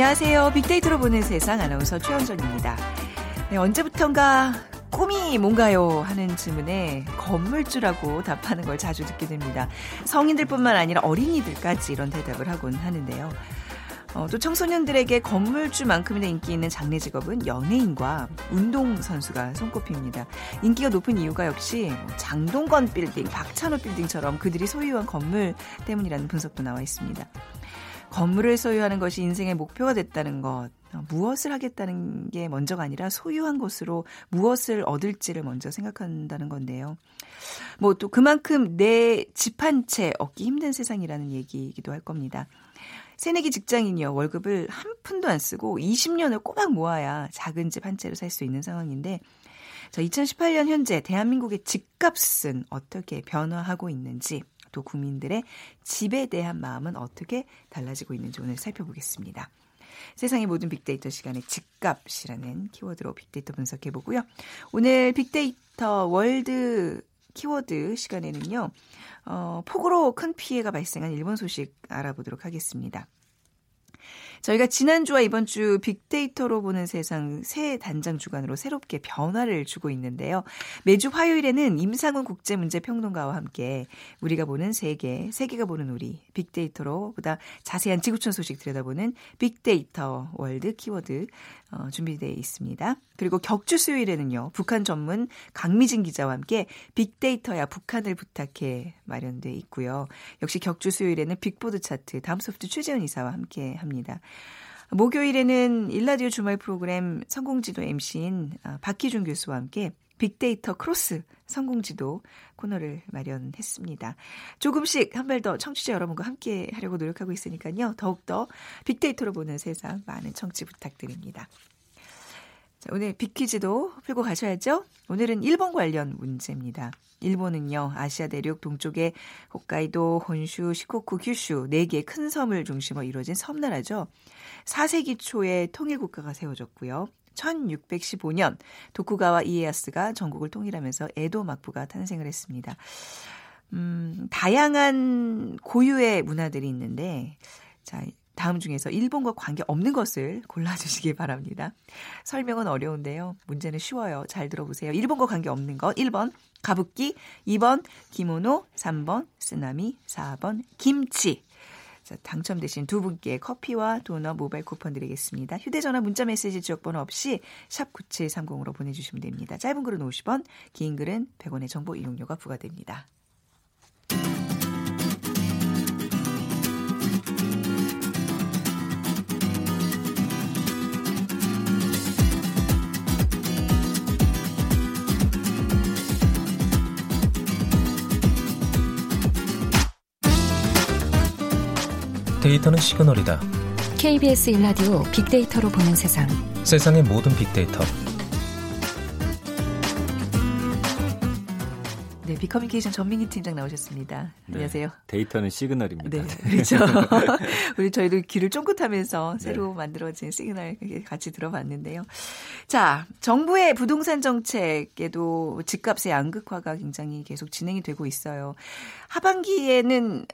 안녕하세요. 빅데이터로 보는 세상 아나운서 최현정입니다. 네, 언제부턴가 꿈이 뭔가요? 하는 질문에 건물주라고 답하는 걸 자주 듣게 됩니다. 성인들뿐만 아니라 어린이들까지 이런 대답을 하곤 하는데요. 어, 또 청소년들에게 건물주만큼이나 인기 있는 장래 직업은 연예인과 운동선수가 손꼽힙니다. 인기가 높은 이유가 역시 뭐 장동건 빌딩, 박찬호 빌딩처럼 그들이 소유한 건물 때문이라는 분석도 나와 있습니다. 건물을 소유하는 것이 인생의 목표가 됐다는 것, 어, 무엇을 하겠다는 게 먼저가 아니라 소유한 것으로 무엇을 얻을지를 먼저 생각한다는 건데요. 뭐 또 그만큼 내 집 한 채 얻기 힘든 세상이라는 얘기이기도 할 겁니다. 새내기 직장인이요. 월급을 한 푼도 안 쓰고 20년을 꼬박 모아야 작은 집 한 채를 살 수 있는 상황인데 자, 2018년 현재 대한민국의 집값은 어떻게 변화하고 있는지 또 국민들의 집에 대한 마음은 어떻게 달라지고 있는지 오늘 살펴보겠습니다. 세상의 모든 빅데이터 시간에 집값이라는 키워드로 빅데이터 분석해 보고요. 오늘 빅데이터 world 키워드 시간에는요. 어, 폭우로 큰 피해가 발생한 일본 소식 알아보도록 하겠습니다. 저희가 지난주와 이번 주 빅데이터로 보는 세상 새 단장 주간으로 새롭게 변화를 주고 있는데요. 매주 화요일에는 임상훈 국제문제평론가와 함께 우리가 보는 세계, 세계가 보는 우리 빅데이터로 보다 자세한 지구촌 소식 들여다보는 빅데이터 world 키워드 어, 준비되어 있습니다. 그리고 격주 수요일에는요. 북한 전문 강미진 기자와 함께 빅데이터야 북한을 부탁해 마련돼 있고요. 역시 격주 수요일에는 big board 차트 다음 소프트 최재훈 이사와 함께 합니다. 목요일에는 일라디오 주말 프로그램 성공지도 MC인 아, 박희준 교수와 함께 빅데이터 크로스 성공지도 코너를 마련했습니다. 조금씩 한 발 더 청취자 여러분과 함께 하려고 노력하고 있으니까요. 더욱더 빅데이터로 보는 세상 많은 청취 부탁드립니다. 자, 오늘 big퀴즈도 풀고 가셔야죠. 오늘은 일본 관련 문제입니다. 일본은요, 아시아 대륙 동쪽에 홋카이도, 혼슈, 시코쿠, 규슈 4개의 큰 섬을 중심으로 이루어진 섬나라죠. 4세기 초에 통일 국가가 세워졌고요. 1615년 도쿠가와 이에야스가 전국을 통일하면서 에도 막부가 탄생을 했습니다. 음, 다양한 고유의 문화들이 있는데 자, 다음 중에서 일본과 관계 없는 것을 골라주시기 바랍니다. 설명은 어려운데요. 문제는 쉬워요. 잘 들어보세요. 일본과 관계 없는 것. 1번 가부키, 2번 기모노, 3번 쓰나미, 4번 김치. 자, 당첨되신 두 분께 커피와 도넛 모바일 쿠폰 드리겠습니다. 휴대전화 문자메시지 지역번호 없이 샵 9730으로 보내주시면 됩니다. 짧은 글은 50원, 긴 글은 100원의 정보 이용료가 부과됩니다. 데이터는 시그널이다. KBS 일라디오 빅데이터로 보는 세상. 세상의 모든 빅데이터. 네, 빅커뮤니케이션 전민기 팀장 나오셨습니다. 네, 안녕하세요. 데이터는 시그널입니다. 네, 그렇죠. 우리 저희도 귀를 쫑긋하면서 새로 네. 만들어진 시그널 같이 들어봤는데요. 자, 정부의 부동산 정책에도 집값의 양극화가 굉장히 계속 진행이 되고 있어요. 하반기에는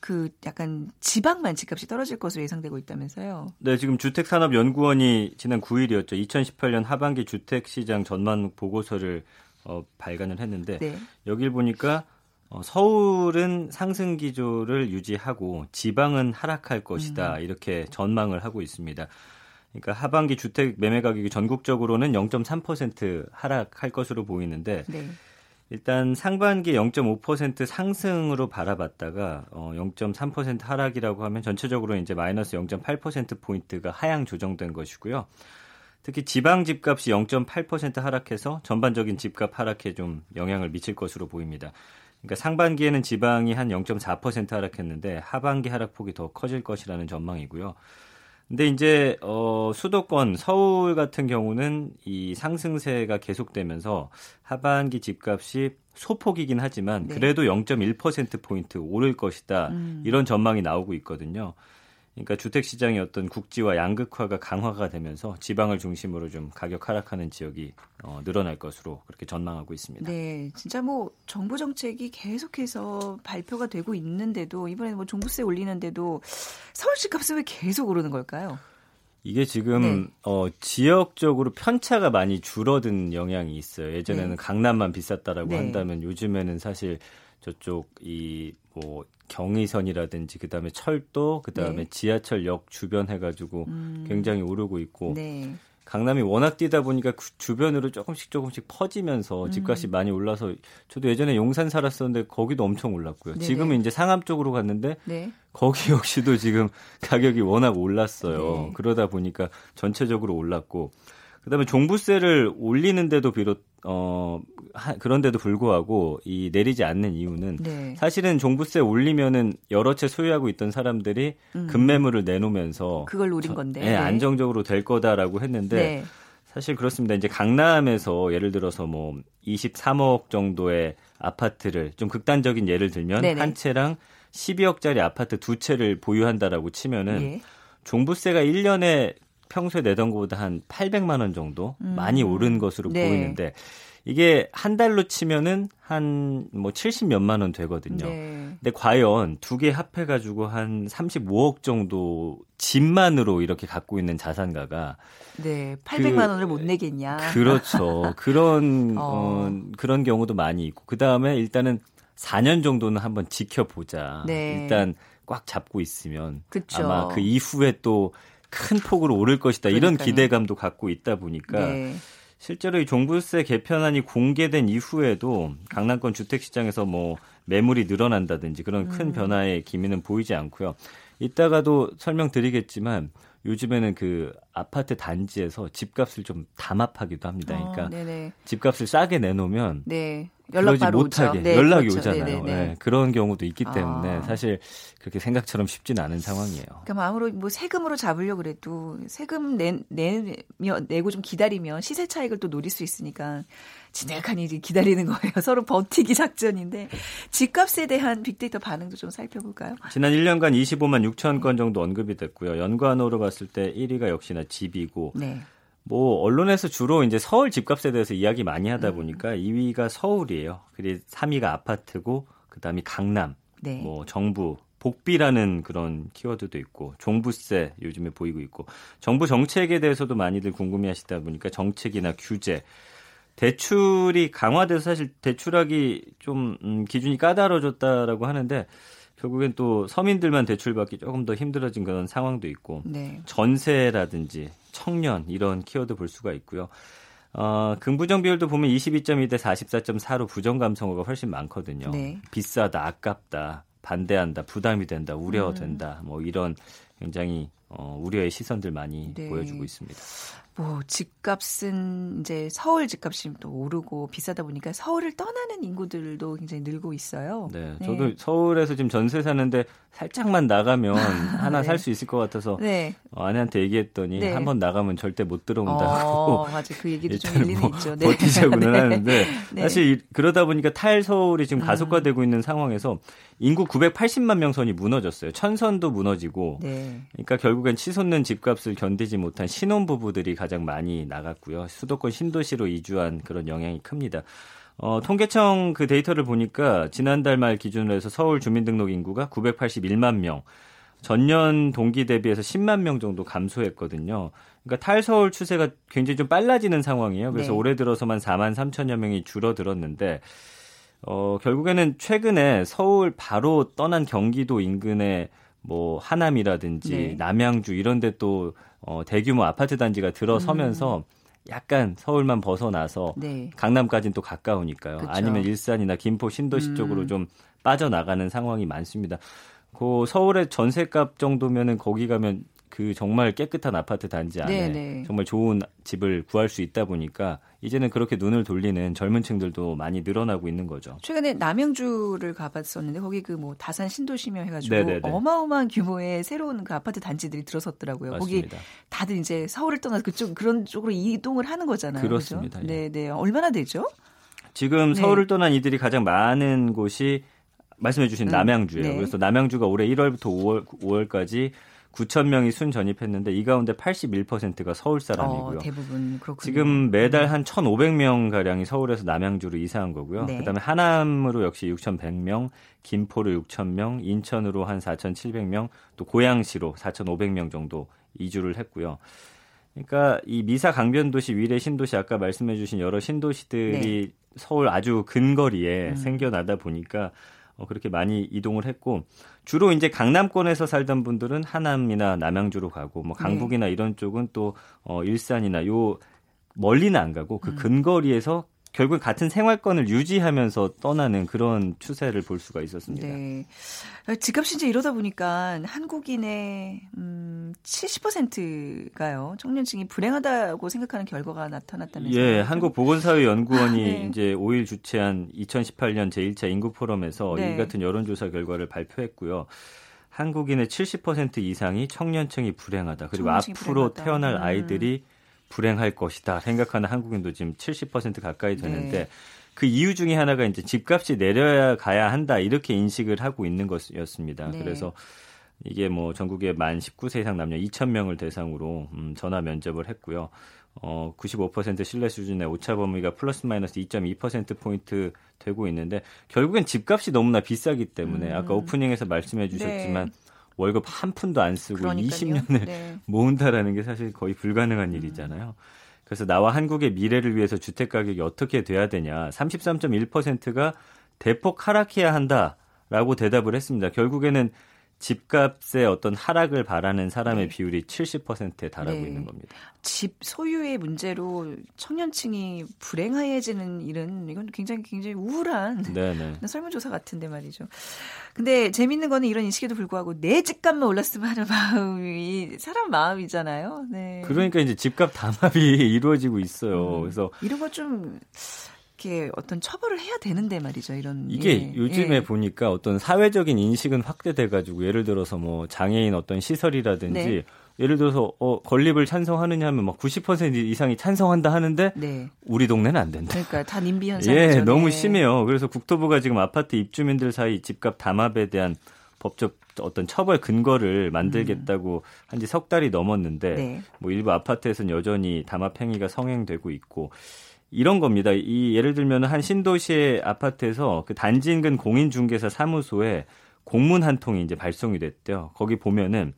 그 약간 지방만 집값이 떨어질 것으로 예상되고 있다면서요. 네, 지금 주택산업연구원이 지난 9일이었죠. 2018년 하반기 주택시장 전망 보고서를 어, 발간을 했는데 네. 여길 보니까 어, 서울은 상승 기조를 유지하고 지방은 하락할 것이다 음. 이렇게 전망을 하고 있습니다. 그러니까 하반기 주택 매매 가격이 전국적으로는 0.3% 하락할 것으로 보이는데 네. 일단 상반기 0.5% 상승으로 바라봤다가 어 0.3% 하락이라고 하면 전체적으로 이제 마이너스 0.8% 포인트가 하향 조정된 것이고요. 특히 지방 집값이 0.8% 하락해서 전반적인 집값 하락에 좀 영향을 미칠 것으로 보입니다. 그러니까 상반기에는 지방이 한 0.4% 하락했는데 하반기 하락폭이 더 커질 것이라는 전망이고요. 근데 이제 어 수도권 서울 같은 경우는 이 상승세가 계속되면서 하반기 집값이 소폭이긴 하지만 네. 그래도 0.1% 포인트 오를 것이다. 음. 이런 전망이 나오고 있거든요. 그러니까 주택 시장의 어떤 국지와 양극화가 강화가 되면서 지방을 중심으로 좀 가격 하락하는 지역이 어, 늘어날 것으로 그렇게 전망하고 있습니다. 네, 진짜 뭐 정부 정책이 계속해서 발표가 되고 있는데도 이번에 뭐 종부세 올리는데도 서울시 값은 왜 계속 오르는 걸까요? 이게 지금 네. 어, 지역적으로 편차가 많이 줄어든 영향이 있어요. 예전에는 네. 강남만 비쌌다라고 네. 한다면 요즘에는 사실 저쪽 이뭐 경의선이라든지 그다음에 철도 그다음에 네. 지하철역 주변 해가지고 음. 굉장히 오르고 있고 네. 강남이 워낙 뛰다 보니까 그 주변으로 조금씩 조금씩 퍼지면서 음. 집값이 많이 올라서 저도 예전에 용산 살았었는데 거기도 엄청 올랐고요. 네네. 지금은 이제 상암 쪽으로 갔는데 네. 거기 역시도 지금 가격이 워낙 올랐어요. 네. 그러다 보니까 전체적으로 올랐고 그다음에 종부세를 올리는데도 비롯 어 하, 그런데도 불구하고 이 내리지 않는 이유는 네. 사실은 종부세 올리면은 여러 채 소유하고 있던 사람들이 음. 급매물을 내놓으면서 그걸 노린 건데 네, 안정적으로 될 거다라고 했는데 네. 사실 그렇습니다. 이제 강남에서 예를 들어서 뭐 23억 정도의 아파트를 좀 극단적인 예를 들면 네네. 한 채랑 12억짜리 아파트 두 채를 보유한다라고 치면은 예. 종부세가 1년에 평소에 내던 것보다 한 800만 원 정도 음. 많이 오른 것으로 네. 보이는데 이게 한 달로 치면은 한 뭐 70 몇만 원 되거든요. 네. 근데 과연 두 개 합해 가지고 한 35억 정도 집만으로 이렇게 갖고 있는 자산가가 네, 800만 그, 원을 못 내겠냐. 그렇죠. 그런 어. 어 그런 경우도 많이 있고 그다음에 일단은 4년 정도는 한번 지켜보자. 네. 일단 꽉 잡고 있으면 그쵸. 아마 그 이후에 또 큰 폭으로 오를 것이다. 그러니까요. 이런 기대감도 갖고 있다 보니까 네. 실제로 이 종부세 개편안이 공개된 이후에도 강남권 주택시장에서 뭐 매물이 늘어난다든지 그런 큰 음. 변화의 기미는 보이지 않고요. 이따가도 설명드리겠지만 요즘에는 그 아파트 단지에서 집값을 좀 담합하기도 합니다. 그러니까 어, 집값을 싸게 내놓으면 네. 연락 그러지 못하게 네, 연락이 그렇죠. 오잖아요. 네, 그런 경우도 있기 때문에 아. 사실 그렇게 생각처럼 쉽지는 않은 상황이에요. 그러니까 아무로 뭐 세금으로 잡으려 그래도 세금 내, 내면 내고 좀 기다리면 시세 차익을 또 노릴 수 있으니까 진득하니 기다리는 거예요. 서로 버티기 작전인데 집값에 대한 빅데이터 반응도 좀 살펴볼까요? 지난 1년간 25만 6천 건 정도 언급이 됐고요. 연관으로 봤을 때 1위가 역시나 집이고 네. 뭐 언론에서 주로 이제 서울 집값에 대해서 이야기 많이 하다 음. 보니까 음. 2위가 서울이에요. 그리고 3위가 아파트고 그다음이 강남, 네. 뭐 정부, 복비라는 그런 키워드도 있고 종부세 요즘에 보이고 있고 정부 정책에 대해서도 많이들 궁금해하시다 보니까 정책이나 규제 대출이 강화돼서 사실 대출하기 좀 음, 기준이 까다로워졌다라고 하는데 결국엔 또 서민들만 대출받기 조금 더 힘들어진 그런 상황도 있고 네. 전세라든지 청년 이런 키워드 볼 수가 있고요. 어, 긍부정 비율도 보면 22.2 대 44.4로 부정 감성어가 훨씬 많거든요. 네. 비싸다, 아깝다, 반대한다, 부담이 된다, 우려된다, 음. 뭐 이런 굉장히 어, 우려의 시선들 많이 네. 보여주고 있습니다. 뭐 집값은 이제 서울 집값이 또 오르고 비싸다 보니까 서울을 떠나는 인구들도 굉장히 늘고 있어요. 네, 네. 저도 서울에서 지금 전세 사는데 살짝만 나가면 하나 네. 살수 있을 것 같아서 네. 어, 아내한테 얘기했더니 네. 한번 나가면 절대 못 들어온다고. 어, 맞아, 그 얘기도 좀 일리는 뭐 있죠. 네. 버티자고는 네. 하는데 사실 그러다 보니까 탈 서울이 지금 음. 가속화되고 있는 상황에서 인구 980만 명 선이 무너졌어요. 천선도 무너지고, 그러니까 결국엔 치솟는 집값을 견디지 못한 신혼 부부들이 가장 많이 나갔고요. 수도권 신도시로 이주한 그런 영향이 큽니다. 어, 통계청 그 데이터를 보니까 지난달 말 기준으로 해서 서울 주민등록 인구가 981만 명, 전년 동기 대비해서 10만 명 정도 감소했거든요. 그러니까 탈서울 추세가 굉장히 좀 빨라지는 상황이에요. 그래서 네. 올해 들어서만 4만 3천여 명이 줄어들었는데 어, 결국에는 최근에 서울 바로 떠난 경기도 인근에 뭐 하남이라든지 네. 남양주 이런 데 또 어, 대규모 아파트 단지가 들어서면서 음. 약간 서울만 벗어나서 네. 강남까지는 또 가까우니까요. 그쵸. 아니면 일산이나 김포 신도시 음. 쪽으로 좀 빠져나가는 상황이 많습니다. 그 서울의 전세값 정도면은 거기 가면 그 정말 깨끗한 아파트 단지 안에 네네. 네. 정말 좋은 집을 구할 수 있다 보니까 이제는 그렇게 눈을 돌리는 젊은 층들도 많이 늘어나고 있는 거죠. 최근에 남양주를 가봤었는데 거기 그 뭐 다산 신도시며 해가지고 네네네. 네, 네. 어마어마한 규모의 새로운 그 아파트 단지들이 들어섰더라고요. 맞습니다. 거기 다들 이제 서울을 떠나서 그쪽 그런 쪽으로 이동을 하는 거잖아요. 그렇습니다. 그렇죠? 예. 네, 네. 얼마나 되죠? 지금 네. 서울을 떠난 이들이 가장 많은 곳이 말씀해주신 음, 남양주예요. 네. 그래서 남양주가 올해 1월부터 5월 5월까지 9천 명이 순 전입했는데 이 가운데 81%가 서울 사람이고요. 어, 대부분 그렇군요. 지금 매달 한 1,500명 가량이 서울에서 남양주로 이사한 거고요. 네. 그다음에 하남으로 역시 6,100명, 김포로 6,000명, 인천으로 한 4,700명, 또 고양시로 4,500명 정도 이주를 했고요. 그러니까 이 미사 강변도시, 위례 신도시 아까 말씀해주신 여러 신도시들이 네. 서울 아주 근거리에 음. 생겨나다 보니까 어, 그렇게 많이 이동을 했고 주로 이제 강남권에서 살던 분들은 하남이나 남양주로 가고 뭐 강북이나 네. 이런 쪽은 또 어, 일산이나 요 멀리는 안 가고 그 음. 근거리에서 결국 같은 생활권을 유지하면서 떠나는 그런 추세를 볼 수가 있었습니다. 네. 집값이 이제 이러다 보니까 한국인의 음 70%가요. 청년층이 불행하다고 생각하는 결과가 나타났다면서요. 예, 한국 보건사회 연구원이 아, 네. 이제 5일 주최한 2018년 제1차 인구 포럼에서 네. 이 같은 여론 조사 결과를 발표했고요. 한국인의 70% 이상이 청년층이 불행하다. 그리고 청년층이 앞으로 불행하다. 태어날 음. 아이들이 불행할 것이다 생각하는 한국인도 지금 70% 가까이 되는데 네. 그 이유 중에 하나가 이제 집값이 내려야 가야 한다 이렇게 인식을 하고 있는 것이었습니다. 네. 그래서 이게 뭐 전국에 만 19세 이상 남녀 2,000명을 대상으로 음, 전화 면접을 했고요. 어, 95% 신뢰 수준의 오차 범위가 플러스 마이너스 2.2% 포인트 되고 있는데 결국엔 집값이 너무나 비싸기 때문에 음. 아까 오프닝에서 말씀해 주셨지만 네. 월급 한 푼도 안 쓰고 그러니까요. 20년을 네. 모은다라는 게 사실 거의 불가능한 음. 일이잖아요. 그래서 나와 한국의 미래를 위해서 주택 가격이 어떻게 돼야 되냐. 33.1%가 대폭 하락해야 한다라고 대답을 했습니다. 결국에는 집값의 어떤 하락을 바라는 사람의 네. 비율이 70%에 달하고 네. 있는 겁니다. 집 소유의 문제로 청년층이 불행해지는 일은 이건 굉장히 굉장히 우울한 네네. 네. 설문조사 같은데 말이죠. 근데 재밌는 거는 이런 인식에도 불구하고 내 집값만 올랐으면 하는 마음이 사람 마음이잖아요. 네. 그러니까 이제 집값 담합이 이루어지고 있어요. 음, 그래서 이런 거좀 이렇게 어떤 처벌을 해야 되는데 말이죠. 이런 이게 예, 요즘에 예. 보니까 어떤 사회적인 인식은 확대돼 가지고 예를 들어서 뭐 장애인 어떤 시설이라든지 네. 예를 들어서 어 건립을 찬성하느냐 하면 막 90% 이상이 찬성한다 하는데 네. 우리 동네는 안 된다. 그러니까 다 님비 현상이죠. 예, 너무 네. 심해요. 그래서 국토부가 지금 아파트 입주민들 사이 집값 담합에 대한 법적 어떤 처벌 근거를 만들겠다고 음. 한지 석 달이 넘었는데 네. 뭐 일부 아파트에서는 여전히 담합 행위가 성행되고 있고 이런 겁니다. 이 예를 들면 한 신도시의 아파트에서 그 단지 인근 공인중개사 사무소에 공문 한 통이 이제 발송이 됐대요. 거기 보면은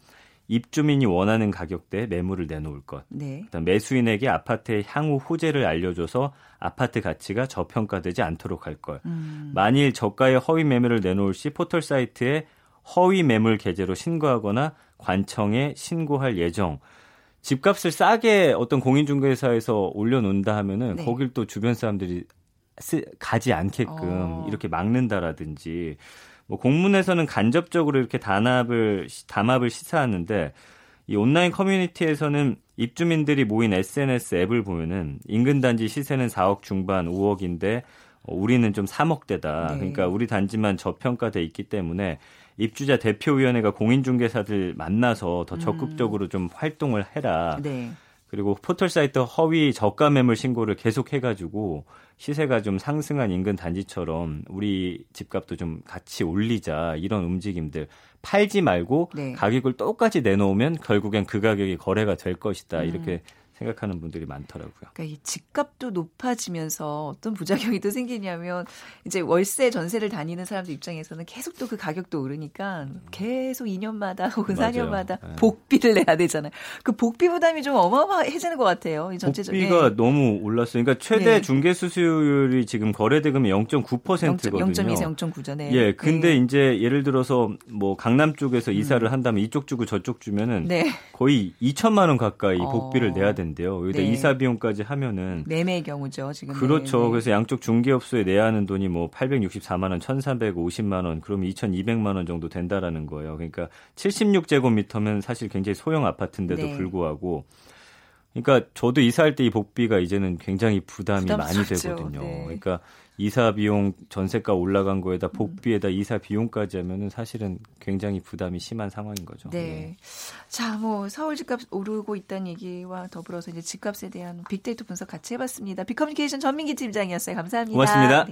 입주민이 원하는 가격대에 매물을 내놓을 것. 네. 그다음 매수인에게 아파트의 향후 호재를 알려줘서 아파트 가치가 저평가되지 않도록 할 걸. 음. 만일 저가의 허위 매물을 내놓을 시 포털 사이트에 허위 매물 게재로 신고하거나 관청에 신고할 예정. 집값을 싸게 어떤 공인중개사에서 올려놓는다 하면은 네. 거길 또 주변 사람들이 쓰, 가지 않게끔 어. 이렇게 막는다라든지 뭐 공문에서는 간접적으로 이렇게 단합을 담합을 시사하는데 이 온라인 커뮤니티에서는 입주민들이 모인 SNS 앱을 보면은 인근 단지 시세는 4억 중반 5억인데 어, 우리는 좀 3억대다. 네. 그러니까 우리 단지만 저평가돼 있기 때문에 입주자 대표위원회가 공인중개사들 만나서 더 음. 적극적으로 음. 좀 활동을 해라. 네. 그리고 포털 사이트 허위 저가 매물 신고를 계속 해가지고 시세가 좀 상승한 인근 단지처럼 우리 집값도 좀 같이 올리자 이런 움직임들 팔지 말고 네. 가격을 똑같이 내놓으면 결국엔 그 가격이 거래가 될 것이다 음. 이렇게 생각하는 분들이 많더라고요. 그러니까 이 집값도 높아지면서 어떤 부작용이 또 생기냐면 이제 월세 전세를 다니는 사람들 입장에서는 계속 또 그 가격도 오르니까 계속 2년마다 혹은 맞아요. 4년마다 네. 복비를 내야 되잖아요. 그 복비 부담이 좀 어마어마해지는 것 같아요. 이 전체적인 복비가 네. 너무 올랐어요. 그러니까 최대 네. 중개 수수율이 지금 거래 대금이 0.9%거든요. 0.2에서 0.9잖아요. 예, 근데 네. 이제 예를 들어서 뭐 강남 쪽에서 이사를 음. 한다면 이쪽 주고 저쪽 주면은 네. 거의 2천만 원 가까이 복비를 어. 내야 된다. 된대요. 여기다 네. 이사 비용까지 하면은 매매의 경우죠, 지금. 그렇죠. 네. 그래서 양쪽 중개업소에 내야 하는 돈이 뭐 864만 원, 1,350만 원, 그러면 2,200만 원 정도 된다라는 거예요. 그러니까 76제곱미터면 사실 굉장히 소형 아파트인데도 네. 불구하고 그러니까 저도 이사할 때 이 복비가 이제는 굉장히 부담이 많이 되거든요. 네. 그러니까 이사 비용 전세가 올라간 거에다 복비에다 음. 이사 비용까지 하면은 사실은 굉장히 부담이 심한 상황인 거죠. 네. 네. 자, 뭐 서울 집값 오르고 있다는 얘기와 더불어서 이제 집값에 대한 빅데이터 분석 같이 해봤습니다. 빅커뮤니케이션 전민기 팀장이었어요. 감사합니다. 고맙습니다.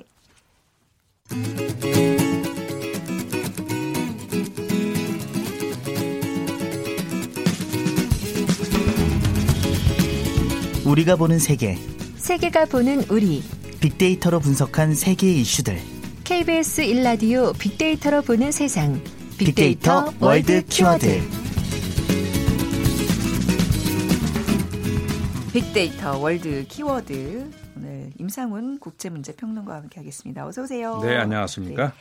네. 우리가 보는 세계. 세계가 보는 우리. 빅데이터로 분석한 세계의 이슈들. KBS 1라디오 빅데이터로 보는 세상. 빅데이터, 빅데이터 월드 키워드. 빅데이터 월드 키워드 오늘 임상훈 국제문제평론가와 함께 하겠습니다. 어서 오세요. 네, 안녕하십니까? 네.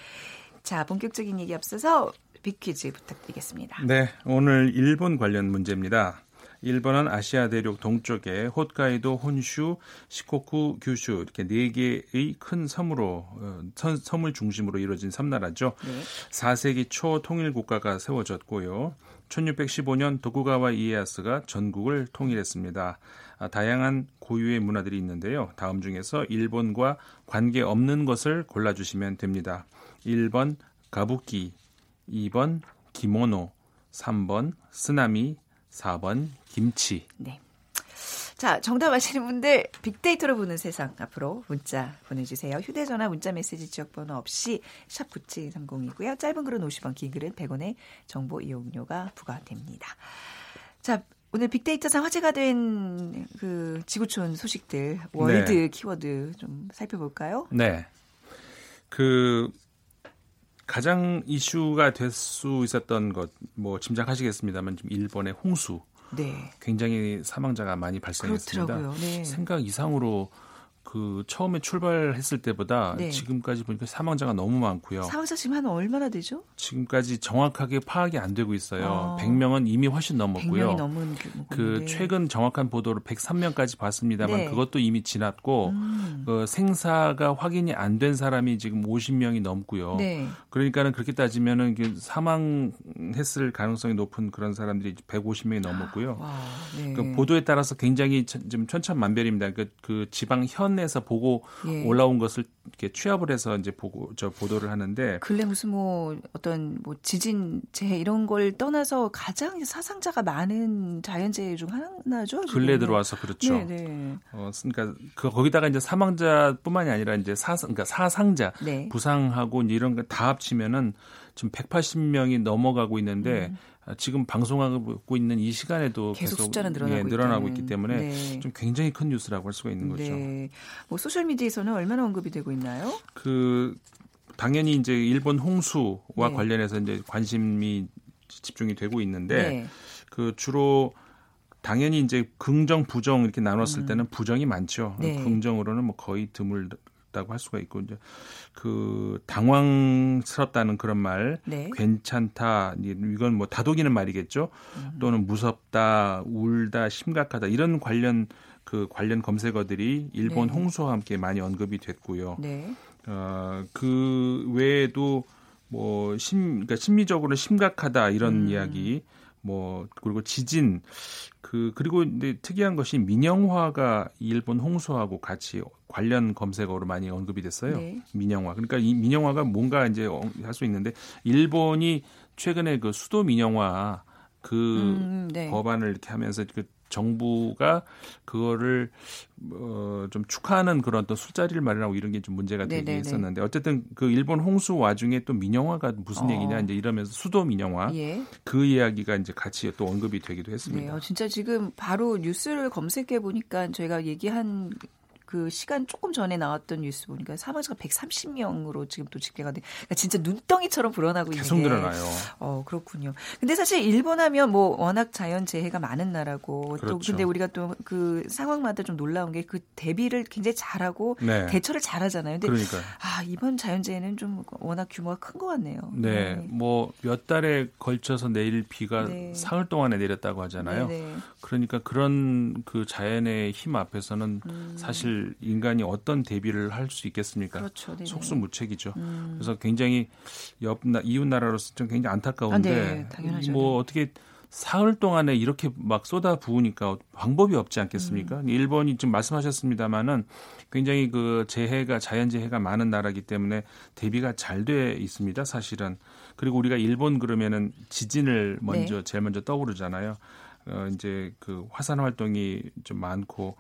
자, 본격적인 얘기 앞서서 빅퀴즈 부탁드리겠습니다. 네, 오늘 일본 관련 문제입니다. 일본은 아시아 대륙 동쪽에 홋카이도, 혼슈, 시코쿠, 규슈 이렇게 네 개의 큰 섬으로 어, 섬을 중심으로 이루어진 섬나라죠. 네. 4세기 초 통일 국가가 세워졌고요. 1615년 도쿠가와 이에야스가 전국을 통일했습니다. 아, 다양한 고유의 문화들이 있는데요. 다음 중에서 일본과 관계 없는 것을 골라주시면 됩니다. 1번 가부키, 2번 기모노, 3번 쓰나미, 4번 김치. 네. 자, 정답 아시는 분들 빅데이터로 보는 세상 앞으로 문자 보내주세요. 휴대전화 문자메시지 지역번호 없이 샵 9730이고요. 짧은 글은 50원, 긴 글은 100원의 정보 이용료가 부과됩니다. 자, 오늘 빅데이터상 화제가 된 그 지구촌 소식들 월드 네. 키워드 좀 살펴볼까요? 네. 그 가장 이슈가 될 수 있었던 것 뭐 짐작하시겠습니다만 지금 일본의 홍수 네. 굉장히 사망자가 많이 발생했습니다. 네. 생각 이상으로 그 처음에 출발했을 때보다 네. 지금까지 보니까 사망자가 너무 많고요. 사망자 지금 한 얼마나 되죠? 지금까지 정확하게 파악이 안 되고 있어요. 아. 100명은 이미 훨씬 넘었고요. 100명이 넘은 그 최근 정확한 보도로 103명까지 봤습니다만 네. 그것도 이미 지났고 음. 그 생사가 확인이 안 된 사람이 지금 50명이 넘고요. 네. 그러니까는 그렇게 따지면은 사망했을 가능성이 높은 그런 사람들이 150명이 넘었고요. 와, 네. 그 보도에 따라서 굉장히 좀 천차만별입니다. 그, 그 지방 현 신문에서 보고 예. 올라온 것을 이렇게 취합을 해서 이제 보고 저 보도를 하는데 근래 무슨 뭐 어떤 뭐 지진 재해 이런 걸 떠나서 가장 사상자가 많은 자연재해 중 하나죠. 근래 들어와서 그렇죠. 네, 네. 어 그러니까 그 거기다가 이제 사망자뿐만이 아니라 이제 사 그러니까 사상자 네. 부상하고 이런 거 다 합치면은 지금 180명이 넘어가고 있는데 음. 아, 지금 방송하고 있는 이 시간에도 계속, 계속 숫자는 늘어나고, 예, 늘어나고 있기 때문에 네. 좀 굉장히 큰 뉴스라고 할 수가 있는 거죠. 네. 뭐 소셜 미디어에서는 얼마나 언급이 되고 있나요? 그 당연히 이제 일본 홍수와 네. 관련해서 이제 관심이 집중이 되고 있는데 네. 그 주로 당연히 이제 긍정 부정 이렇게 나눴을 음. 때는 부정이 많죠. 네. 긍정으로는 뭐 거의 드물 있 다고 할 수가 있고 이제 그 당황스럽다는 그런 말, 네. 괜찮다 이건 뭐 다독이는 말이겠죠. 음. 또는 무섭다, 울다, 심각하다 이런 관련 그 관련 검색어들이 일본 네. 홍수와 함께 많이 언급이 됐고요. 네. 어 그 외에도 뭐 심, 그러니까 심리적으로 심각하다 이런 음. 이야기 뭐 그리고 지진 그 그리고 근데 특이한 것이 민영화가 일본 홍수하고 같이 관련 검색어로 많이 언급이 됐어요. 네. 민영화. 그러니까 이 민영화가 뭔가 이제 할 수 있는데 일본이 최근에 그 수도 민영화 그 음, 네. 법안을 이렇게 하면서 그 정부가 그거를 어, 좀 축하하는 그런 또 술자리를 마련하고 이런 게 좀 문제가 되긴 네네네. 했었는데 어쨌든 그 일본 홍수 와중에 또 민영화가 무슨 어. 얘기냐 이제 이러면서 수도 민영화 예. 그 이야기가 이제 같이 또 언급이 되기도 했습니다. 네, 어, 진짜 지금 바로 뉴스를 검색해 보니까 저희가 얘기한 그 시간 조금 전에 나왔던 뉴스 보니까 사망자가 130명으로 지금 또 집계가 돼. 그러니까 진짜 눈덩이처럼 불어나고 있는 계속 늘어나요. 어, 그렇군요. 근데 사실 일본 하면 뭐 워낙 자연 재해가 많은 나라고 그렇죠. 또 근데 우리가 또 그 상황마다 좀 놀라운 게 그 대비를 굉장히 잘하고 네. 대처를 잘하잖아요. 근데 그러니까 아, 이번 자연 재해는 좀 워낙 규모가 큰 것 같네요. 네. 네. 뭐 몇 달에 걸쳐서 내릴 비가 네. 사흘 동안에 내렸다고 하잖아요. 네, 네. 그러니까 그런 그 자연의 힘 앞에서는 음. 사실 인간이 어떤 대비를 할 수 있겠습니까? 그렇죠. 속수무책이죠. 음. 그래서 굉장히 옆 이웃 나라로서 좀 굉장히 안타까운데 아, 네. 뭐 네. 어떻게 사흘 동안에 이렇게 막 쏟아 부으니까 방법이 없지 않겠습니까? 음. 일본이 지금 말씀하셨습니다마는 굉장히 그 재해가 자연 재해가 많은 나라기 때문에 대비가 잘 돼 있습니다. 사실은 그리고 우리가 일본 그러면은 지진을 먼저 네. 제일 먼저 떠오르잖아요. 어 이제 그 화산 활동이 좀 많고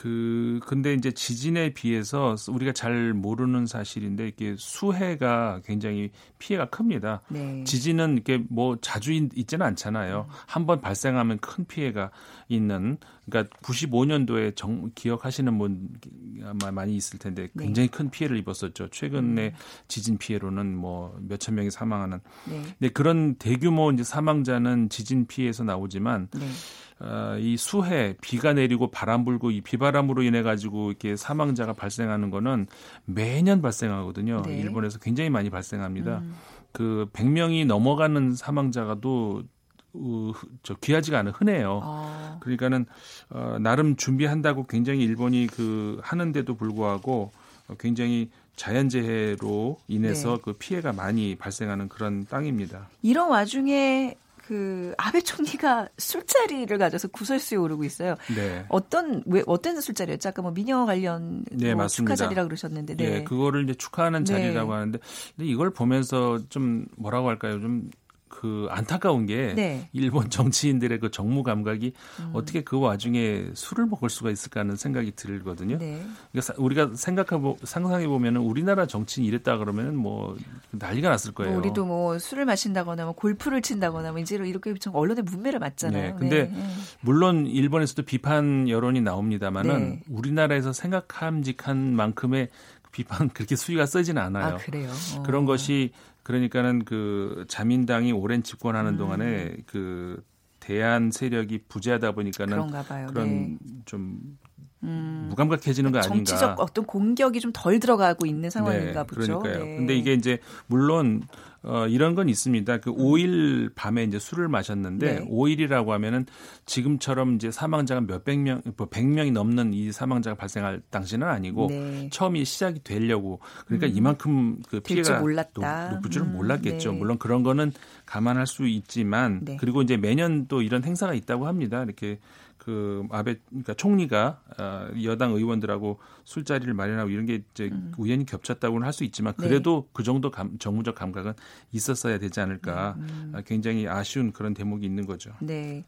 그 근데 이제 지진에 비해서 우리가 잘 모르는 사실인데 이게 수해가 굉장히 피해가 큽니다. 네. 지진은 이렇게 뭐 자주 있 지는 않잖아요. 음. 한번 발생하면 큰 피해가 있는 그러니까 95년도에 정, 기억하시는 분 아마 많이 있을 텐데 네. 굉장히 네. 큰 피해를 입었었죠. 최근에 음. 지진 피해로는 뭐 몇천 명이 사망하는. 네. 근데 그런 대규모 이제 사망자는 지진 피해에서 나오지만 네. 어, 이 수해 비가 내리고 바람 불고 이 비바람으로 인해 가지고 이렇게 사망자가 발생하는 거는 매년 발생하거든요. 네. 일본에서 굉장히 많이 발생합니다. 음. 그 100명이 넘어가는 사망자가도 어, 저 귀하지가 않은 흔해요. 아. 그러니까는 어, 나름 준비한다고 굉장히 일본이 그 하는데도 불구하고 굉장히 자연재해로 인해서 네. 그 피해가 많이 발생하는 그런 땅입니다. 이런 와중에 그 아베 총리가 술자리를 가져서 구설수에 오르고 있어요. 네. 어떤 왜 어떤 술자리였죠? 아까 뭐 미녀 관련 네, 뭐 축하 자리라 그러셨는데, 네. 네. 그거를 이제 축하하는 네. 자리라고 하는데, 근데 이걸 보면서 좀 뭐라고 할까요? 좀 그 안타까운 게 네. 일본 정치인들의 그 정무 감각이 음. 어떻게 그 와중에 술을 먹을 수가 있을까 하는 생각이 들거든요. 네. 그러니까 우리가 생각하고 상상해 보면은 우리나라 정치인 이랬다 그러면은 뭐 난리가 났을 거예요. 뭐 우리도 뭐 술을 마신다거나 뭐 골프를 친다거나 뭐 이제 이렇게 좀 언론의 문매를 맞잖아요. 네. 근데 네. 물론 일본에서도 비판 여론이 나옵니다만은 네. 우리나라에서 생각함직한 만큼의 비판 그렇게 수위가 세지는 않아요. 아, 그래요. 어. 그런 것이 그러니까는 그 자민당이 오랜 집권하는 음. 동안에 그 대한 세력이 부재하다 보니까는 그런 네. 좀 음. 무감각해지는 거 아닌가. 정치적 어떤 공격이 좀 덜 들어가고 있는 상황인가 네, 보죠. 그러니까요. 네. 근데 이게 이제 물론 어, 이런 건 있습니다. 그 5일 밤에 이제 술을 마셨는데 네. 5일이라고 하면은 지금처럼 이제 사망자가 몇백 명, 뭐 100명이 넘는 이 사망자가 발생할 당시는 아니고 네. 처음이 시작이 되려고 그러니까 음. 이만큼 그 피해가 높, 높을 줄은 음. 몰랐겠죠. 네. 물론 그런 거는 감안할 수 있지만 네. 그리고 이제 매년 또 이런 행사가 있다고 합니다. 이렇게 그 아베 그러니까 총리가 어, 여당 의원들하고 술자리를 마련하고 이런 게 이제 음. 우연히 겹쳤다고는 할 수 있지만 네. 그래도 네. 그 정도 감, 정무적 감각은 있었어야 되지 않을까 음. 아, 굉장히 아쉬운 그런 대목이 있는 거죠. 네.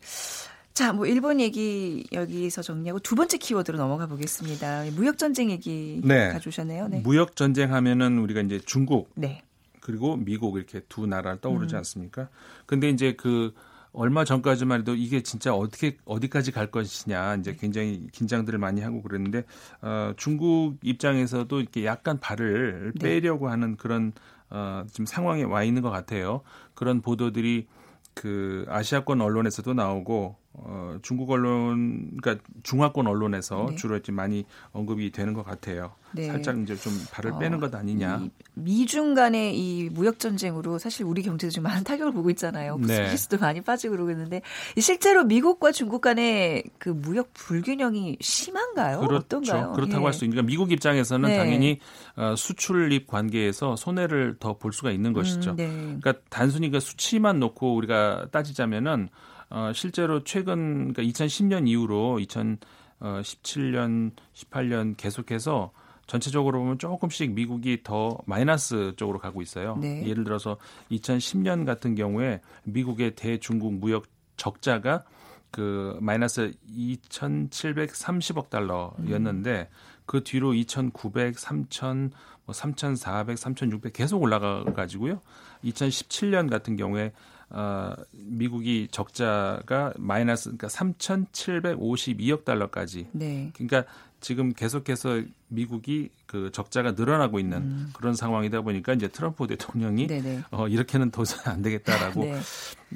자, 뭐 일본 얘기 여기서 정리하고 두 번째 키워드로 넘어가 보겠습니다. 무역 전쟁 얘기 네. 가져오셨네요. 네. 무역 전쟁 하면은 우리가 이제 중국 네. 그리고 미국 이렇게 두 나라를 떠오르지 음. 않습니까? 근데 이제 그 얼마 전까지만 해도 이게 진짜 어떻게 어디까지 갈 것이냐 이제 굉장히 긴장들을 많이 하고 그랬는데 어, 중국 입장에서도 이렇게 약간 발을 네. 빼려고 하는 그런 어, 지금 상황에 와 있는 것 같아요. 그런 보도들이 그 아시아권 언론에서도 나오고 어, 중국 언론, 그러니까 중화권 언론에서 네. 주로 이제 많이 언급이 되는 것 같아요. 네. 살짝 이제 좀 발을 빼는 어, 것 아니냐. 미중 간의 이 무역 전쟁으로 사실 우리 경제도 좀 많은 타격을 보고 있잖아요. 부스도 네. 많이 빠지고 그러고 있는데 실제로 미국과 중국 간의 그 무역 불균형이 심한가요? 그렇죠. 어떤가요? 그렇다고 예. 할수 있는. 그러니까 미국 입장에서는 네. 당연히 어, 수출입 관계에서 손해를 더 볼 수가 있는 것이죠. 음, 네. 그러니까 단순히 그 수치만 놓고 우리가 따지자면은 어, 실제로 최근 그러니까 2010년 이후로 2017년, 18년 계속해서 전체적으로 보면 조금씩 미국이 더 마이너스 쪽으로 가고 있어요. 네. 예를 들어서 2010년 같은 경우에 미국의 대중국 무역 적자가 그 마이너스 2,730억 달러였는데 음. 그 뒤로 2,900, 3,000, 뭐 3,400, 3,600 계속 올라가 가지고요. 2017년 같은 경우에 어, 미국이 적자가 마이너스 그러니까 3,752억 달러까지. 네. 그러니까 지금 계속해서 미국이 그 적자가 늘어나고 있는 음. 그런 상황이다 보니까 이제 트럼프 대통령이 네네. 어 이렇게는 도저히 안 되겠다라고 네.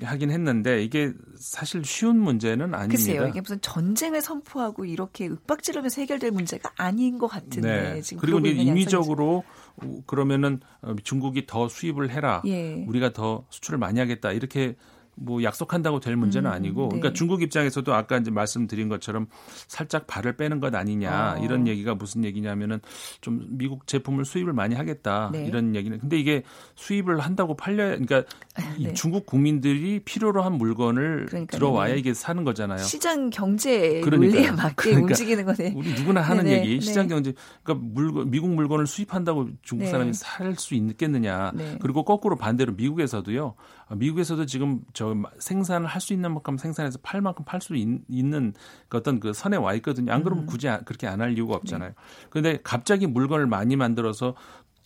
하긴 했는데 이게 사실 쉬운 문제는 아닙니다. 글쎄요. 이게 무슨 전쟁을 선포하고 이렇게 윽박지르면서 해결될 문제가 아닌 것 같은데 네. 지금 그리고 이제 임의적으로 그러면은 어, 중국이 더 수입을 해라. 예. 우리가 더 수출을 많이 하겠다. 이렇게 뭐 약속한다고 될 문제는 음, 아니고 네. 그러니까 중국 입장에서도 아까 이제 말씀드린 것처럼 살짝 발을 빼는 것 아니냐 어. 이런 얘기가 무슨 얘기냐면은 좀 미국 제품을 수입을 많이 하겠다 네. 이런 얘기는 근데 이게 수입을 한다고 팔려 그러니까 네. 중국 국민들이 필요로 한 물건을 그러니까, 들어와야 이게 사는 거잖아요. 시장 경제 논리에 맞게 그러니까 움직이는 거네. 우리 누구나 하는 네네. 얘기 시장 네. 경제 그러니까 물건 미국 물건을 수입한다고 중국 네. 사람이 살 수 있겠느냐. 네. 그리고 거꾸로 반대로 미국에서도요. 미국에서도 지금 저 생산을 할 수 있는 만큼 생산해서 팔 만큼 팔 수 있는 그 어떤 그 선에 와 있거든요. 안 그러면 음. 굳이 그렇게 안 할 이유가 없잖아요. 네. 그런데 갑자기 물건을 많이 만들어서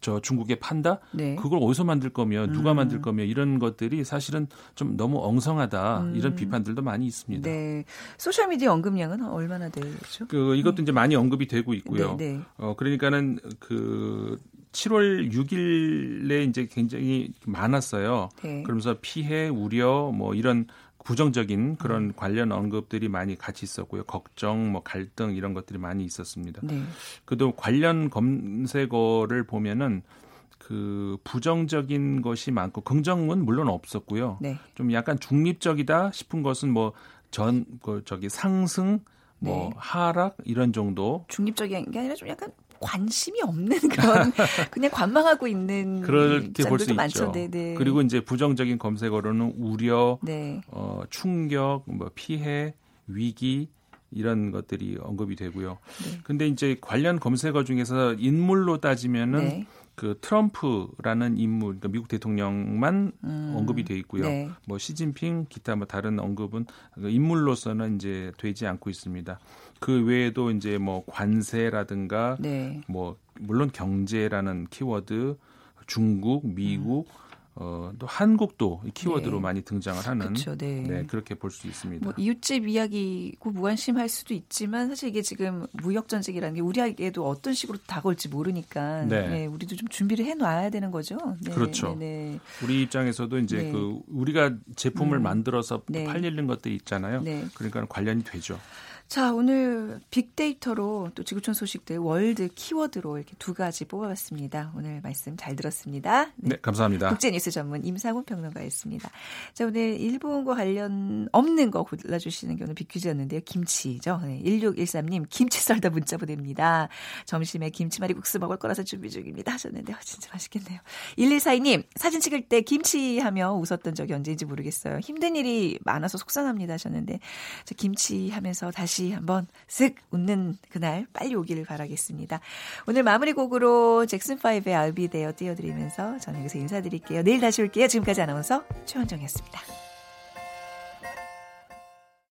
저 중국에 판다? 네. 그걸 어디서 만들 거며 누가 음. 만들 거며 이런 것들이 사실은 좀 너무 엉성하다 음. 이런 비판들도 많이 있습니다. 네. 소셜 미디어 언급량은 얼마나 되죠? 그 이것도 네. 이제 많이 언급이 되고 있고요. 네, 네. 어 그러니까는 그 7월 6일에 이제 굉장히 많았어요. 네. 그러면서 피해, 우려 뭐 이런 부정적인 그런 음. 관련 언급들이 많이 같이 있었고요. 걱정, 뭐 갈등 이런 것들이 많이 있었습니다. 네. 그도 관련 검색어를 보면은 그 부정적인 것이 많고 긍정은 물론 없었고요. 네. 좀 약간 중립적이다 싶은 것은 뭐전그 저기 상승 뭐 네. 하락 이런 정도 중립적인 게 아니라 좀 약간 관심이 없는 그런 그냥 관망하고 있는 그렇게 볼 수 있죠. 네네. 네. 그리고 이제 부정적인 검색어로는 우려, 네. 어, 충격, 뭐 피해, 위기 이런 것들이 언급이 되고요. 네. 근데 이제 관련 검색어 중에서 인물로 따지면은 네. 그 트럼프라는 인물, 그러니까 미국 대통령만 음, 언급이 돼 있고요. 네. 뭐 시진핑, 기타 뭐 다른 언급은 그 인물로서는 이제 되지 않고 있습니다. 그 외에도 이제 뭐 관세라든가 네. 뭐 물론 경제라는 키워드, 중국, 미국 음. 어, 또 한국도 키워드로 네. 많이 등장을 하는 그쵸, 네. 네. 그렇게 볼 수 있습니다. 뭐 이웃집 이야기고 무관심할 수도 있지만 사실 이게 지금 무역 전쟁이라는 게 우리에게도 어떤 식으로 다가올지 모르니까 네. 네 우리도 좀 준비를 해 놔야 되는 거죠. 네. 그렇죠. 네, 네. 우리 입장에서도 이제 그 우리가 제품을 음. 만들어서 팔리는 것들 있잖아요. 그러니까 관련이 되죠. 자, 오늘 빅데이터로 또 지구촌 소식들 월드 키워드로 이렇게 두 가지 뽑아봤습니다. 오늘 말씀 잘 들었습니다. 네, 네 감사합니다. 국제뉴스 전문 임상훈 평론가였습니다. 자, 오늘 일본과 관련 없는 거 골라주시는 게 오늘 빅퀴즈였는데요. 김치죠. 네, 1613님, 김치 썰다 문자 보냅니다. 점심에 김치말이 국수 먹을 거라서 준비 중입니다. 하셨는데, 요 어, 진짜 맛있겠네요. 1142님, 사진 찍을 때 김치 하며 웃었던 적이 언제인지 모르겠어요. 힘든 일이 많아서 속상합니다. 하셨는데, 저 김치 하면서 다시 다시 한번 쓱 웃는 그날 빨리 오기를 바라겠습니다. 오늘 마무리 곡으로 잭슨5의 I'll be there 띄워드리면서 저는 여기서 인사드릴게요. 내일 다시 올게요. 지금까지 아나운서 최원정이었습니다.